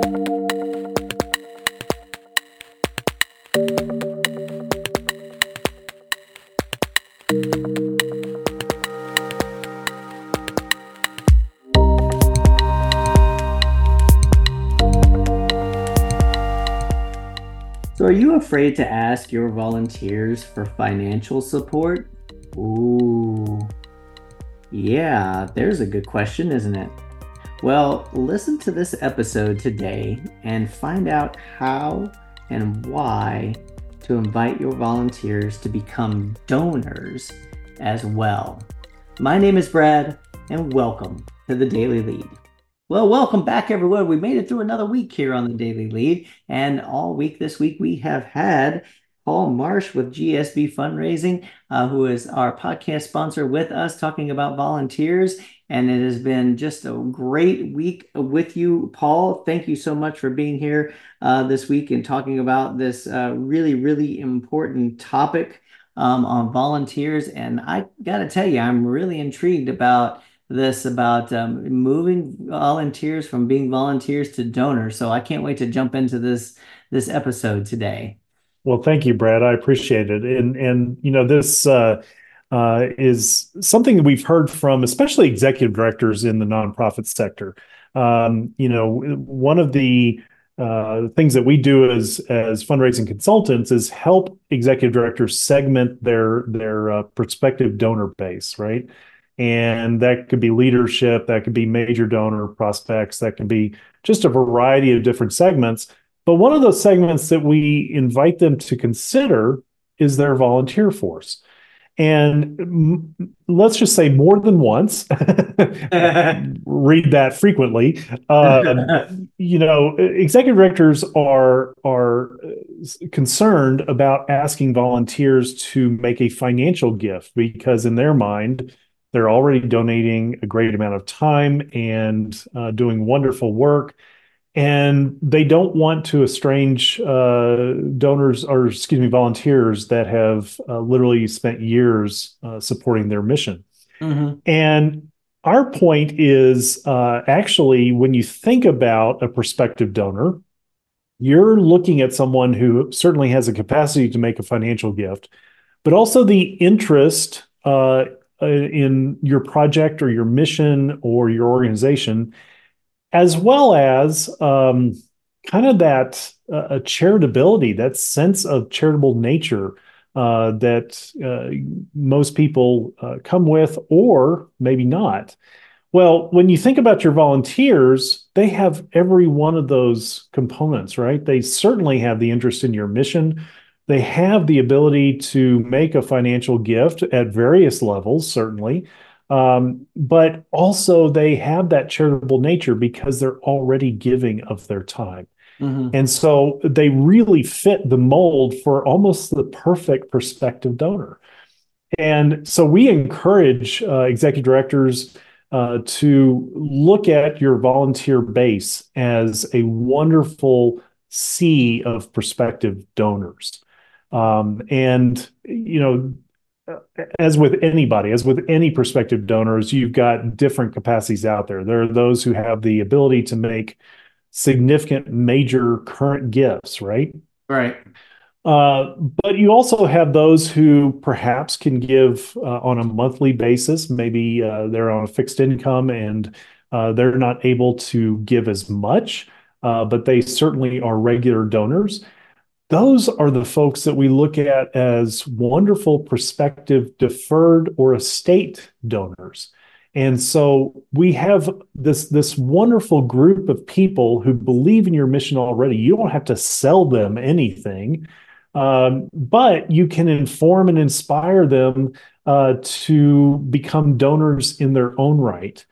So, are you afraid to ask your volunteers for financial support? Ooh, yeah, there's a good question, isn't it? Well, listen to this episode today and find out how and why to invite your volunteers to become donors as well. My name is Brad, and welcome to the Daily Lead. Well, welcome back, everyone. We made it through another week here on the Daily Lead. And all week this week, we have had Paul Marsh with GSB Fundraising, uh, who is our podcast sponsor with us, talking about volunteers. And it has been just a great week with you, Paul. Thank you so much for being here uh, this week and talking about this uh, really, really important topic um, on volunteers. And I got to tell you, I'm really intrigued about this about um, moving volunteers from being volunteers to donors. So I can't wait to jump into this this episode today. Well, thank you, Brad. I appreciate it. And and you know this uh, uh, is something that we've heard from, especially executive directors in the nonprofit sector. Um, you know, one of the uh, things that we do as as fundraising consultants is help executive directors segment their their uh, prospective donor base, right? And that could be leadership, that could be major donor prospects, that can be just a variety of different segments. But one of those segments that we invite them to consider is their volunteer force. And let's just say more than once, read that frequently. Um, you know, executive directors are are concerned about asking volunteers to make a financial gift because, in their mind, they're already donating a great amount of time and uh, doing wonderful work. And they don't want to estrange uh, donors or, excuse me, volunteers that have uh, literally spent years uh, supporting their mission. Mm-hmm. And our point is uh, actually, when you think about a prospective donor, you're looking at someone who certainly has a capacity to make a financial gift, but also the interest uh, uh, in your project or your mission or your organization, as well as um, kind of that uh, charitability, that sense of charitable nature uh, that uh, most people uh, come with, or maybe not. Well, when you think about your volunteers, they have every one of those components, right? They certainly have the interest in your mission they have the ability to make a financial gift at various levels, certainly. Um, but also, they have that charitable nature because they're already giving of their time. Mm-hmm. And so they really fit the mold for almost the perfect prospective donor. And so we encourage uh, executive directors uh, to look at your volunteer base as a wonderful sea of prospective donors. Um, and, you know, as with anybody, as with any prospective donors, you've got different capacities out there. There are those who have the ability to make significant major current gifts, right? Right. Uh, but you also have those who perhaps can give uh, on a monthly basis. Maybe uh, they're on a fixed income and uh, they're not able to give as much, uh, but they certainly are regular donors those are the folks that we look at as wonderful prospective deferred or estate donors. And so we have this, this wonderful group of people who believe in your mission already. You don't have to sell them anything, um, but you can inform and inspire them uh, to become donors in their own right.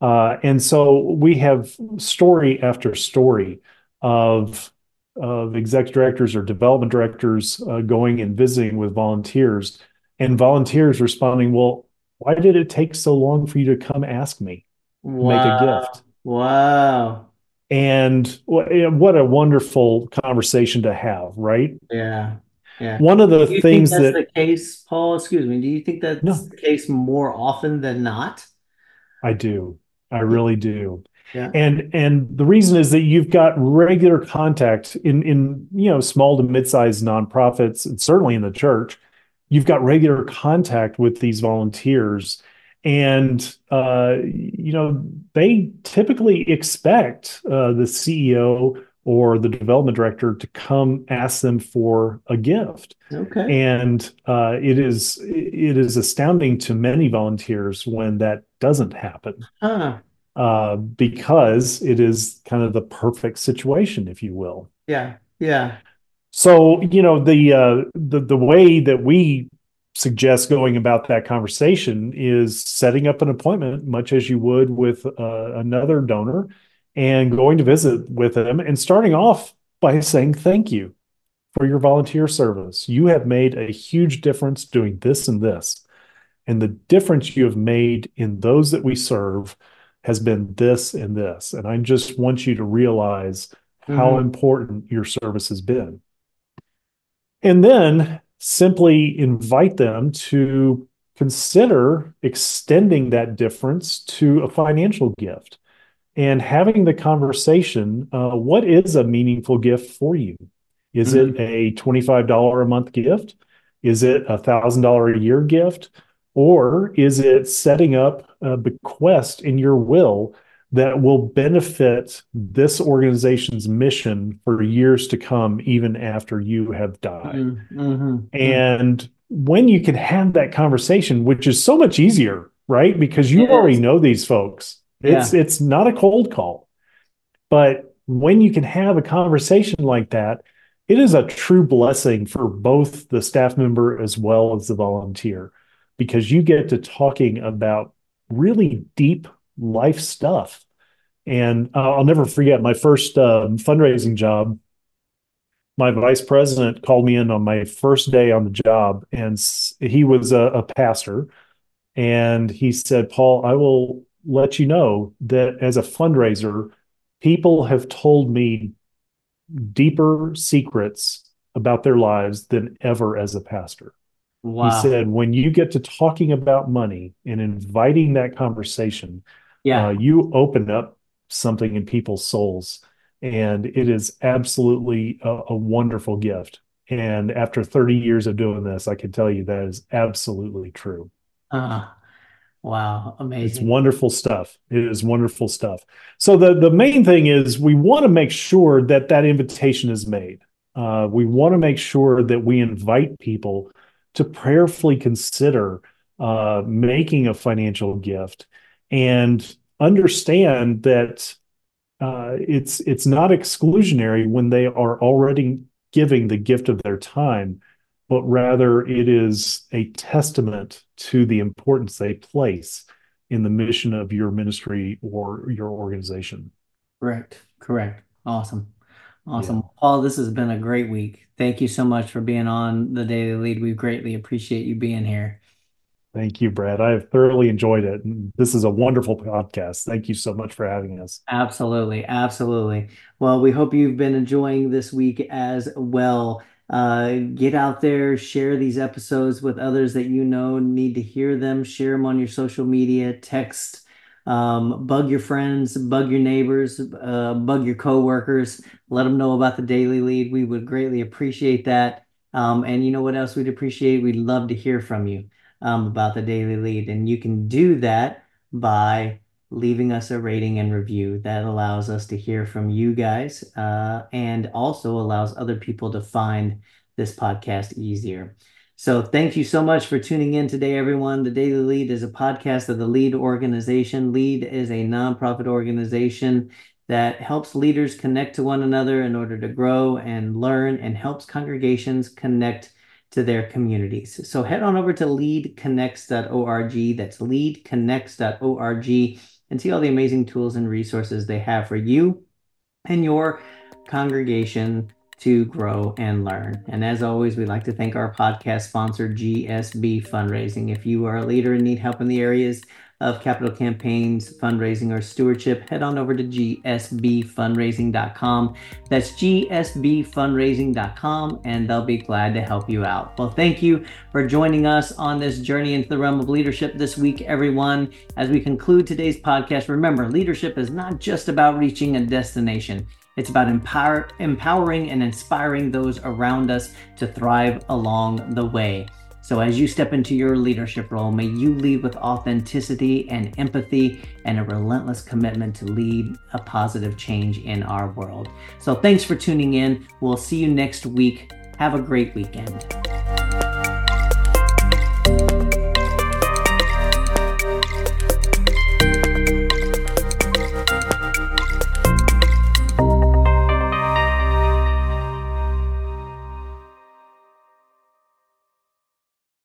Uh, and so we have story after story of of exec directors or development directors uh, going and visiting with volunteers and volunteers responding, well, why did it take so long for you to come ask me wow. make a gift? Wow. And what a wonderful conversation to have, right? Yeah. Yeah. One of the things that's that the case, Paul, excuse me, do you think that's no. the case more often than not? I do. I really do. Yeah. And and the reason is that you've got regular contact in in you know small to mid-sized nonprofits and certainly in the church. You've got regular contact with these volunteers and uh, you know they typically expect uh, the CEO or the development director to come ask them for a gift. Okay. And uh, it is it is astounding to many volunteers when that doesn't happen. Huh. Uh, because it is kind of the perfect situation, if you will. Yeah. Yeah. So you know the uh, the the way that we suggest going about that conversation is setting up an appointment, much as you would with uh, another donor, and going to visit with them and starting off by saying thank you for your volunteer service. You have made a huge difference doing this and this. And the difference you have made in those that we serve has been this and this. And I just want you to realize mm-hmm. how important your service has been. And then simply invite them to consider extending that difference to a financial gift and having the conversation uh, what is a meaningful gift for you is mm-hmm. it a $25 a month gift is it a $1000 a year gift or is it setting up a bequest in your will that will benefit this organization's mission for years to come, even after you have died. Mm-hmm. mm-hmm. And when you can have that conversation, which is so much easier, right? Because you already know these folks. It's yeah. it's not a cold call. But when you can have a conversation like that, it is a true blessing for both the staff member as well as the volunteer because you get to talking about really deep life stuff. And I'll never forget my first um, fundraising job. My vice president called me in on my first day on the job, and he was a, a pastor. And he said, Paul, I will let you know that as a fundraiser, people have told me deeper secrets about their lives than ever as a pastor. Wow. He said, when you get to talking about money and inviting that conversation, yeah. Uh, you open up something in people's souls, and it is absolutely a, a wonderful gift. And after 30 years of doing this, I can tell you that is absolutely true. Uh, wow, amazing. It's wonderful stuff. It is wonderful stuff. So the the main thing is we want to make sure that that invitation is made. Uh, we want to make sure that we invite people to prayerfully consider uh, making a financial gift and understand that uh, it's it's not exclusionary when they are already giving the gift of their time, but rather it is a testament to the importance they place in the mission of your ministry or your organization. Correct. Correct. Awesome. Awesome. Yeah. Paul, this has been a great week. Thank you so much for being on the Daily Lead. We greatly appreciate you being here. Thank you, Brad. I have thoroughly enjoyed it. This is a wonderful podcast. Thank you so much for having us. Absolutely. Absolutely. Well, we hope you've been enjoying this week as well. Uh, get out there, share these episodes with others that you know need to hear them, share them on your social media, text um, bug your friends, bug your neighbors, uh, bug your coworkers. Let them know about the daily lead. We would greatly appreciate that. Um, and you know what else we'd appreciate? We'd love to hear from you um, about the daily lead. And you can do that by leaving us a rating and review. That allows us to hear from you guys uh, and also allows other people to find this podcast easier. So thank you so much for tuning in today, everyone. The Daily Lead is a podcast of the LEAD organization. LEAD is a nonprofit organization that helps leaders connect to one another in order to grow and learn and helps congregations connect to their communities. So head on over to leadconnects.org. That's leadconnects.org and see all the amazing tools and resources they have for you and your congregation to grow and learn. And as always, we'd like to thank our podcast sponsor, GSB Fundraising. If you are a leader and need help in the areas of capital campaigns, fundraising, or stewardship, head on over to gsbfundraising.com. That's gsbfundraising.com, and they'll be glad to help you out. Well, thank you for joining us on this journey into the realm of leadership this week, everyone. As we conclude today's podcast, remember leadership is not just about reaching a destination. It's about empower, empowering and inspiring those around us to thrive along the way. So, as you step into your leadership role, may you lead with authenticity and empathy and a relentless commitment to lead a positive change in our world. So, thanks for tuning in. We'll see you next week. Have a great weekend.